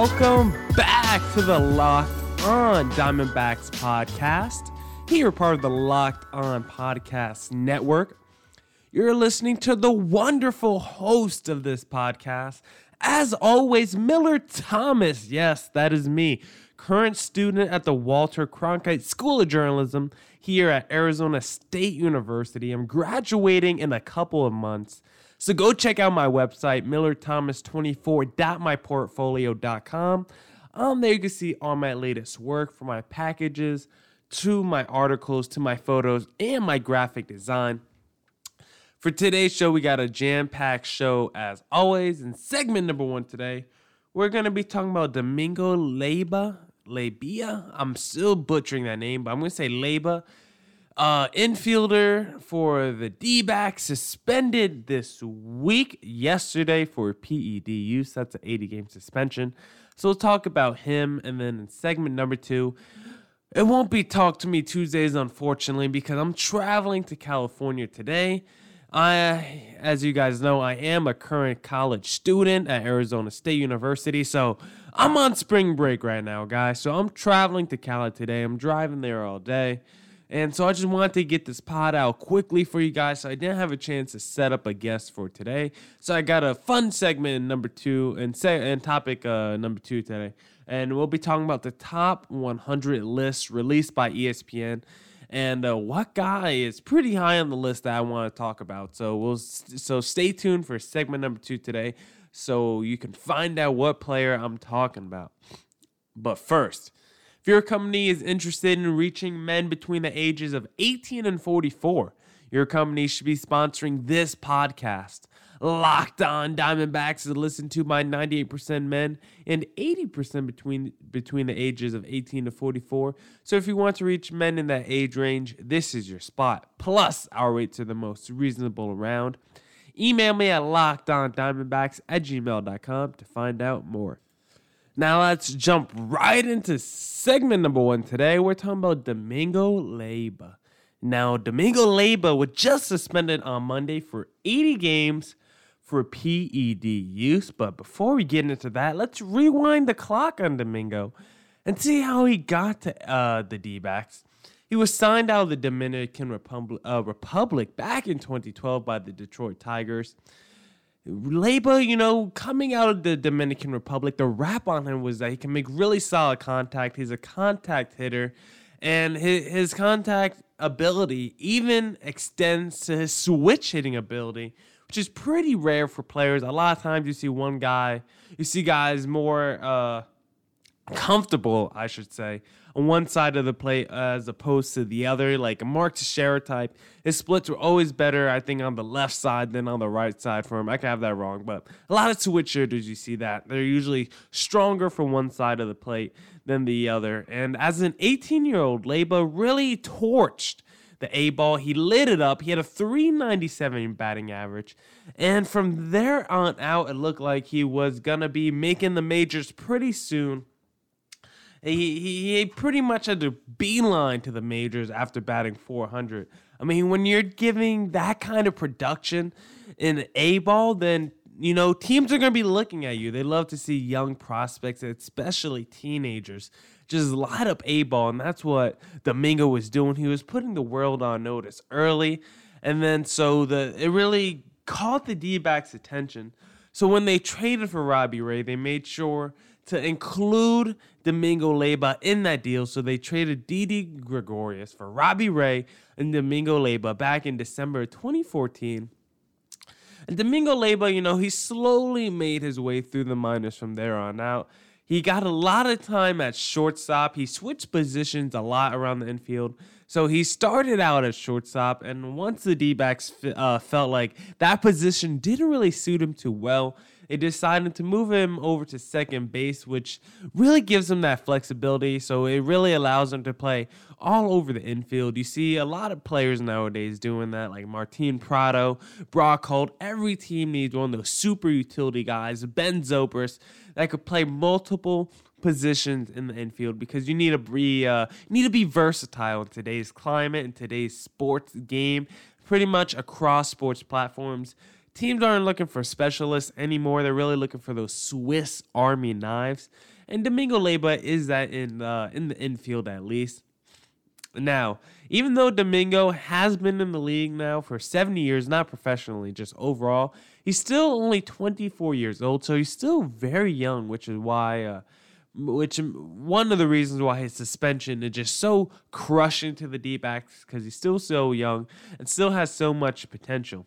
welcome back to the Locked On Diamondbacks podcast. Here, part of the Locked On Podcast Network. You're listening to the wonderful host of this podcast, as always, Miller Thomas. Yes, that is me, current student at the Walter Cronkite School of Journalism here at Arizona State University. I'm graduating in a couple of months. So go check out my website, millerthomas24.myportfolio.com. On um, there, you can see all my latest work from my packages to my articles to my photos and my graphic design. For today's show, we got a jam packed show as always. In segment number one today, we're going to be talking about Domingo Leba. Labia. I'm still butchering that name, but I'm going to say Leyba. Uh, infielder for the D backs suspended this week, yesterday for PED use. That's an 80 game suspension. So we'll talk about him. And then in segment number two, it won't be Talk to Me Tuesdays, unfortunately, because I'm traveling to California today. I, as you guys know, I am a current college student at Arizona State University. So I'm on spring break right now, guys. So I'm traveling to Cali today. I'm driving there all day. And so I just wanted to get this pod out quickly for you guys. So I didn't have a chance to set up a guest for today. So I got a fun segment number two and say and topic uh, number two today. And we'll be talking about the top 100 lists released by ESPN. And uh, what guy is pretty high on the list that I want to talk about. So we'll so stay tuned for segment number two today, so you can find out what player I'm talking about. But first, if your company is interested in reaching men between the ages of 18 and 44, your company should be sponsoring this podcast. Locked on Diamondbacks is listened to by 98% men and 80% between between the ages of 18 to 44. So if you want to reach men in that age range, this is your spot. Plus, our rates are the most reasonable around. Email me at lockedondiamondbacks at gmail.com to find out more. Now let's jump right into segment number one today. We're talking about Domingo Leyba. Now, Domingo Leyba was just suspended on Monday for 80 games for PED use. But before we get into that, let's rewind the clock on Domingo and see how he got to uh, the D backs. He was signed out of the Dominican Republic, uh, Republic back in 2012 by the Detroit Tigers. Leyba, you know, coming out of the Dominican Republic, the rap on him was that he can make really solid contact. He's a contact hitter, and his, his contact ability even extends to his switch hitting ability, which is pretty rare for players. A lot of times you see one guy, you see guys more uh, comfortable, I should say, on one side of the plate as opposed to the other. Like a Mark Teixeira type, his splits were always better, I think, on the left side than on the right side for him. I could have that wrong, but a lot of hitters, you see that. They're usually stronger from one side of the plate than the other. And as an 18 year old, Leba really torched the A ball. He lit it up. He had a 397 batting average. And from there on out, it looked like he was going to be making the majors pretty soon. He, he, he pretty much had to beeline to the majors after batting 400. I mean, when you're giving that kind of production in A ball, then you know teams are going to be looking at you. They love to see young prospects, especially teenagers, just light up A ball, and that's what Domingo was doing. He was putting the world on notice early, and then so the it really caught the D-backs' attention. So when they traded for Robbie Ray, they made sure to include Domingo Leyba in that deal. So they traded Didi Gregorius for Robbie Ray and Domingo Leyba back in December 2014. And Domingo Leyba, you know, he slowly made his way through the minors from there on out. He got a lot of time at shortstop. He switched positions a lot around the infield. So he started out at shortstop, and once the D backs uh, felt like that position didn't really suit him too well, they decided to move him over to second base, which really gives him that flexibility. So it really allows him to play all over the infield. You see a lot of players nowadays doing that, like Martin Prado, Brock Holt. Every team needs one of those super utility guys, Ben Zobrist, that could play multiple positions in the infield because you need to be uh, need to be versatile in today's climate in today's sports game pretty much across sports platforms teams aren't looking for specialists anymore. They're really looking for those Swiss Army knives. And Domingo Leyba is that in uh, in the infield at least. Now, even though Domingo has been in the league now for 70 years, not professionally, just overall, he's still only 24 years old, so he's still very young, which is why, uh, which one of the reasons why his suspension is just so crushing to the D backs because he's still so young and still has so much potential.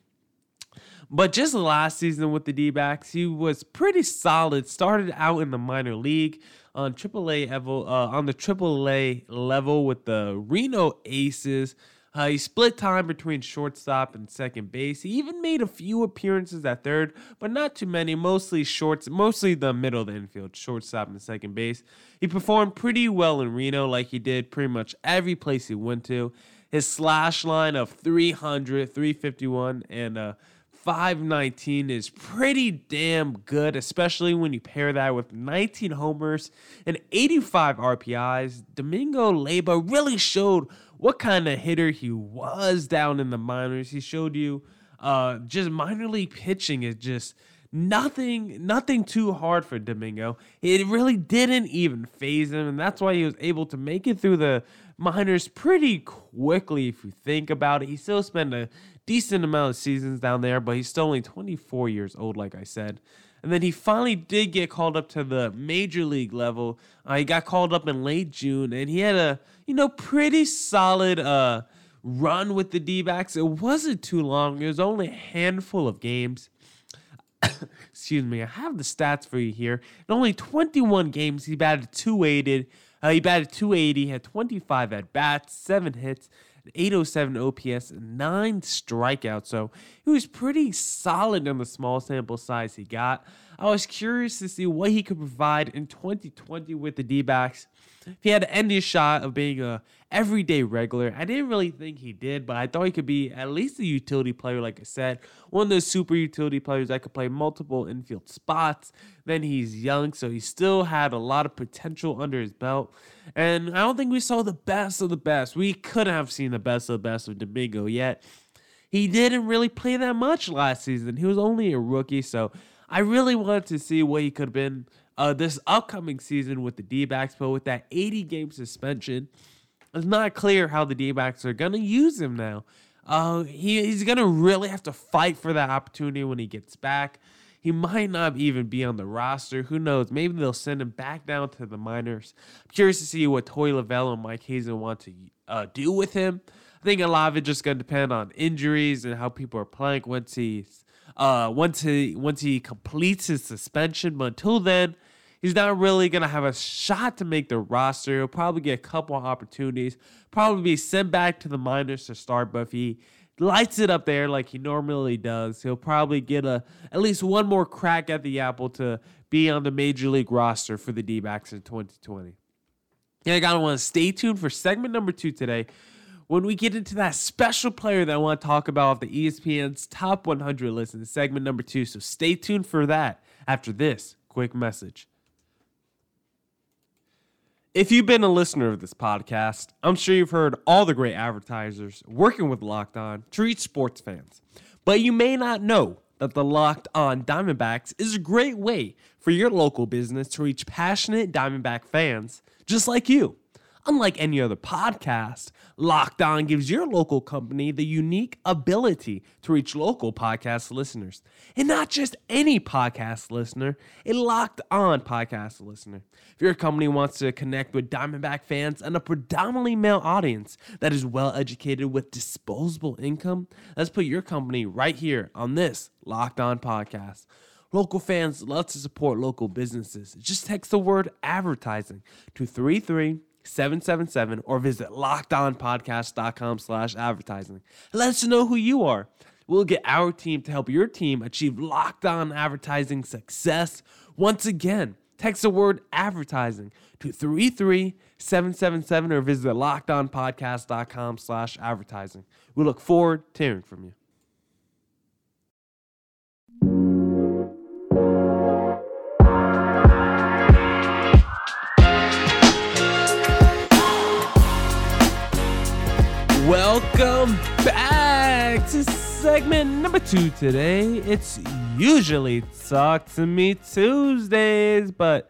But just last season with the D backs, he was pretty solid. Started out in the minor league on AAA level, uh, on the AAA level with the Reno Aces. Uh, he split time between shortstop and second base. He even made a few appearances at third, but not too many. Mostly shorts, mostly the middle of the infield, shortstop and second base. He performed pretty well in Reno, like he did pretty much every place he went to. His slash line of 300, 351, and uh, 519 is pretty damn good, especially when you pair that with 19 homers and 85 RBIs. Domingo Leyba really showed what kind of hitter he was down in the minors. He showed you uh, just minor league pitching is just nothing nothing too hard for Domingo. It really didn't even phase him, and that's why he was able to make it through the minors pretty quickly if you think about it. He still spent a decent amount of seasons down there, but he's still only 24 years old, like I said. And then he finally did get called up to the major league level. Uh, he got called up in late June, and he had a you know pretty solid uh, run with the D-backs. It wasn't too long. It was only a handful of games. Excuse me. I have the stats for you here. In only 21 games, he batted 280. Uh, he batted 280, had 25 at bats, seven hits, 807 OPS, nine strikeouts. So he was pretty solid on the small sample size he got. I was curious to see what he could provide in 2020 with the D backs. If he had any shot of being a everyday regular, I didn't really think he did, but I thought he could be at least a utility player, like I said, one of those super utility players that could play multiple infield spots. Then he's young, so he still had a lot of potential under his belt. And I don't think we saw the best of the best. We couldn't have seen the best of the best of Domingo yet. He didn't really play that much last season. He was only a rookie, so I really wanted to see what he could have been uh, this upcoming season with the D backs, but with that 80 game suspension, it's not clear how the D backs are going to use him now. Uh, he, he's going to really have to fight for that opportunity when he gets back. He might not even be on the roster. Who knows? Maybe they'll send him back down to the minors. I'm curious to see what Torey Lovullo and Mike Hazen want to uh, do with him. I think a lot of it just going to depend on injuries and how people are playing once he's uh, once he once he completes his suspension. But until then, he's not really gonna have a shot to make the roster. He'll probably get a couple opportunities, probably be sent back to the minors to start. But if he lights it up there like he normally does, he'll probably get a at least one more crack at the apple to be on the major league roster for the D-backs in 2020. Yeah, I gotta want to stay tuned for segment number two today when we get into that special player that I want to talk about of the ESPN's top 100 list in segment number two. So stay tuned for that after this quick message. If you've been a listener of this podcast, I'm sure you've heard all the great advertisers working with Locked On to reach sports fans. But you may not know that the Locked On Diamondbacks is a great way for your local business to reach passionate Diamondback fans just like you. Unlike any other podcast, Locked On gives your local company the unique ability to reach local podcast listeners. And not just any podcast listener, a Locked On podcast listener. If your company wants to connect with Diamondback fans and a predominantly male audience that is well educated with disposable income, let's put your company right here on this Locked On podcast. Local fans love to support local businesses. Just text the word advertising to 33 777 or visit lockedonpodcast.com slash advertising. Let us know who you are. We'll get our team to help your team achieve locked on advertising success. Once again, text the word advertising to 33777 or visit lockedonpodcast.com slash advertising. We look forward to hearing from you. Welcome back to segment number two today. It's usually Talk to Me Tuesdays, but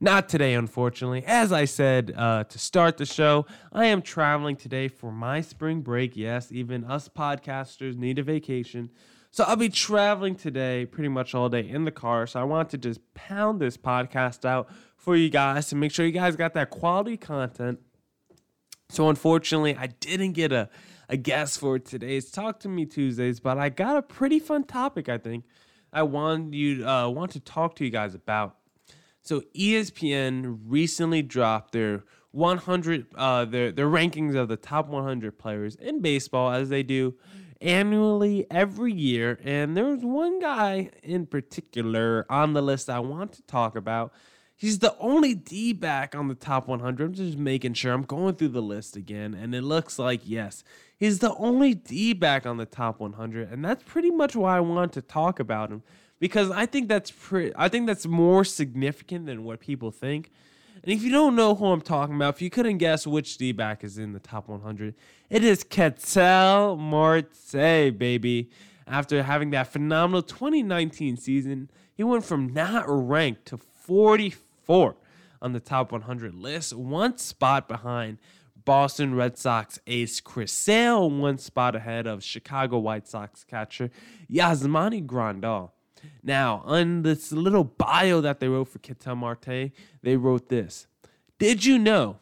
not today, unfortunately. As I said uh, to start the show, I am traveling today for my spring break. Yes, even us podcasters need a vacation. So I'll be traveling today pretty much all day in the car. So I want to just pound this podcast out for you guys to make sure you guys got that quality content. So unfortunately, I didn't get a, a guest for today's Talk to Me Tuesdays, but I got a pretty fun topic. I think I want you uh, want to talk to you guys about. So ESPN recently dropped their 100 uh, their their rankings of the top 100 players in baseball as they do annually every year. And there's one guy in particular on the list I want to talk about. He's the only D back on the top 100. I'm just making sure I'm going through the list again, and it looks like yes, he's the only D back on the top 100, and that's pretty much why I want to talk about him because I think that's pretty. I think that's more significant than what people think. And if you don't know who I'm talking about, if you couldn't guess which D back is in the top 100, it is Ketel Marte, baby. After having that phenomenal 2019 season, he went from not ranked to 44 on the top 100 list, one spot behind Boston Red Sox ace Chris Sale, one spot ahead of Chicago White Sox catcher Yasmani Grandal. Now, on this little bio that they wrote for Ketel Marte, they wrote this Did you know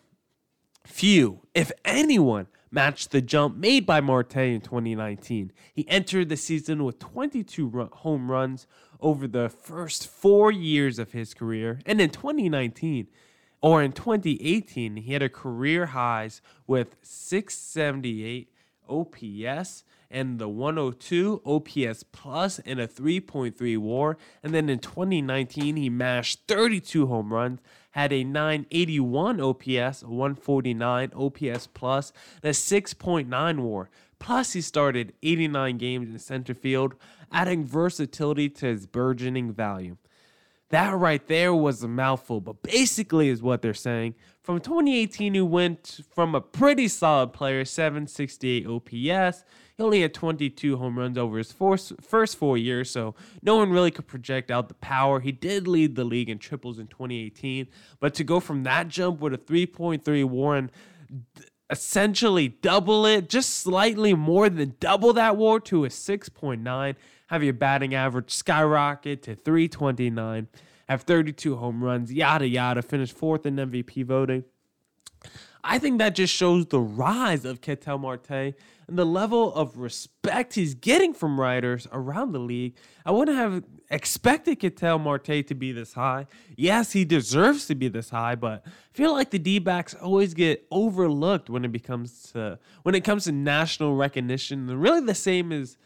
few, if anyone, matched the jump made by Marte in 2019? He entered the season with 22 run- home runs over the first four years of his career. And in 2019, or in 2018, he had a career highs with 678 OPS and the 102 OPS plus and a 3.3 WAR. And then in 2019, he mashed 32 home runs, had a 981 OPS, 149 OPS plus, and a 6.9 WAR. Plus, he started 89 games in center field, adding versatility to his burgeoning value. That right there was a mouthful, but basically is what they're saying. From 2018, he went from a pretty solid player, 768 OPS. He only had 22 home runs over his first four years, so no one really could project out the power. He did lead the league in triples in 2018, but to go from that jump with a 3.3 WAR and essentially double it, just slightly more than double that WAR to a 6.9 have your batting average skyrocket to 329, have 32 home runs, yada yada, finish fourth in MVP voting. I think that just shows the rise of Ketel Marte and the level of respect he's getting from writers around the league. I wouldn't have expected Ketel Marte to be this high. Yes, he deserves to be this high, but I feel like the D-backs always get overlooked when it becomes to when it comes to national recognition. Really the same is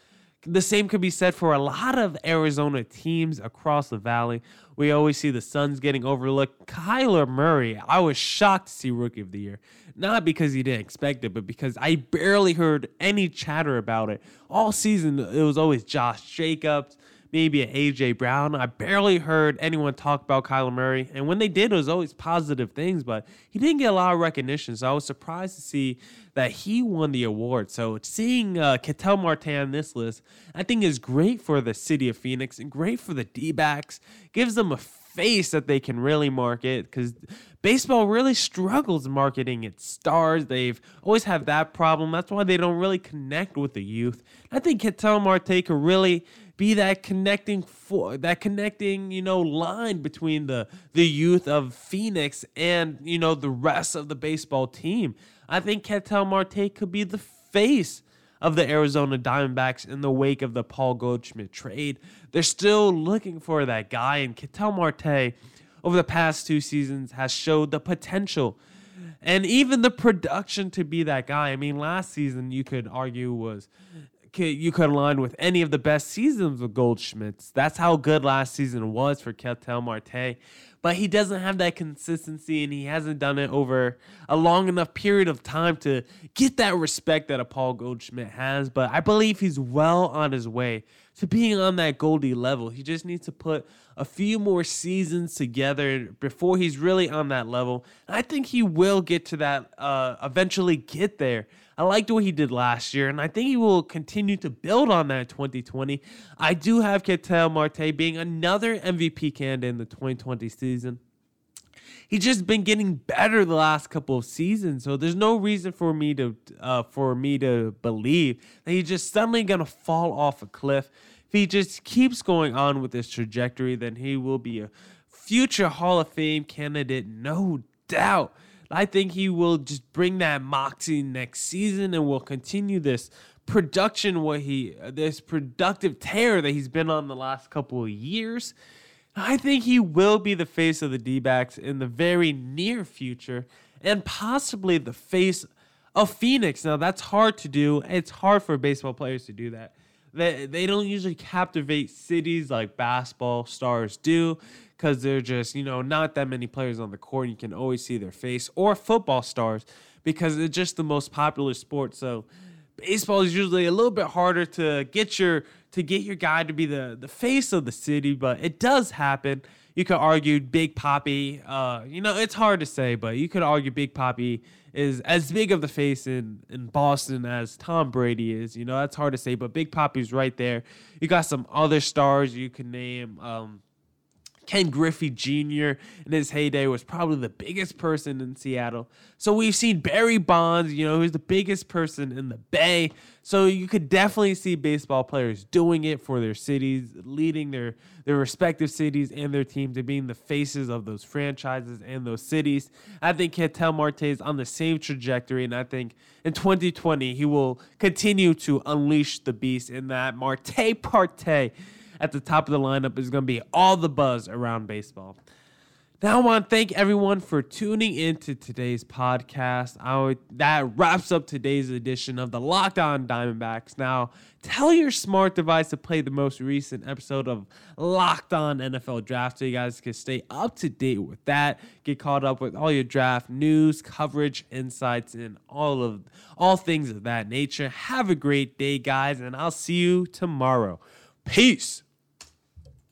the same could be said for a lot of Arizona teams across the valley. We always see the Suns getting overlooked. Kyler Murray, I was shocked to see Rookie of the Year. Not because he didn't expect it, but because I barely heard any chatter about it. All season, it was always Josh Jacobs, maybe an AJ Brown. I barely heard anyone talk about Kyler Murray. And when they did, it was always positive things, but he didn't get a lot of recognition. So I was surprised to see that he won the award. So seeing uh, Ketel Marte on this list, I think is great for the city of Phoenix and great for the D backs. Gives them a face that they can really market because baseball really struggles marketing its stars. They've always had that problem. That's why they don't really connect with the youth. I think Ketel Marte could really be that connecting for that connecting you know line between the the youth of Phoenix and you know the rest of the baseball team. I think Ketel Marte could be the face of the Arizona Diamondbacks in the wake of the Paul Goldschmidt trade. They're still looking for that guy, and Ketel Marte over the past two seasons has showed the potential and even the production to be that guy. I mean, last season you could argue was you could align with any of the best seasons of Goldschmidt's. That's how good last season was for Ketel Marte. But he doesn't have that consistency and he hasn't done it over a long enough period of time to get that respect that a Paul Goldschmidt has. But I believe he's well on his way to being on that Goldie level. He just needs to put a few more seasons together before he's really on that level. And I think he will get to that, uh, eventually get there. I liked what he did last year, and I think he will continue to build on that in 2020. I do have Ketel Marte being another MVP candidate in the 2020 season. He's just been getting better the last couple of seasons, so there's no reason for me to uh, for me to believe that he's just suddenly gonna fall off a cliff. If he just keeps going on with this trajectory, then he will be a future Hall of Fame candidate, no doubt. I think he will just bring that moxie next season and will continue this production what he this productive tear that he's been on the last couple of years. I think he will be the face of the D-backs in the very near future and possibly the face of Phoenix. Now that's hard to do. It's hard for baseball players to do that. They, they don't usually captivate cities like basketball stars do because they're just, you know, not that many players on the court. You can always see their face or football stars because it's just the most popular sport. So baseball is usually a little bit harder to get your to get your guy to be the the face of the city, but it does happen. You could argue Big Papi. Uh, you know, it's hard to say, but you could argue Big Papi is as big of the face in in Boston as Tom Brady is. You know, that's hard to say, but Big Papi's right there. You got some other stars you can name. Um, Ken Griffey Jr. in his heyday was probably the biggest person in Seattle. So we've seen Barry Bonds, you know, who's the biggest person in the Bay. So you could definitely see baseball players doing it for their cities, leading their their respective cities and their teams and being the faces of those franchises and those cities. I think Ketel Marte is on the same trajectory, and I think in 2020 he will continue to unleash the beast in that Marte Parte at the top of the lineup is going to be all the buzz around baseball. Now, I want to thank everyone for tuning in to today's podcast. I, that wraps up today's edition of the Locked On Diamondbacks. Now, tell your smart device to play the most recent episode of Locked On NFL Draft so you guys can stay up to date with that. Get caught up with all your draft news, coverage, insights, and all of all things of that nature. Have a great day, guys, and I'll see you tomorrow. Peace.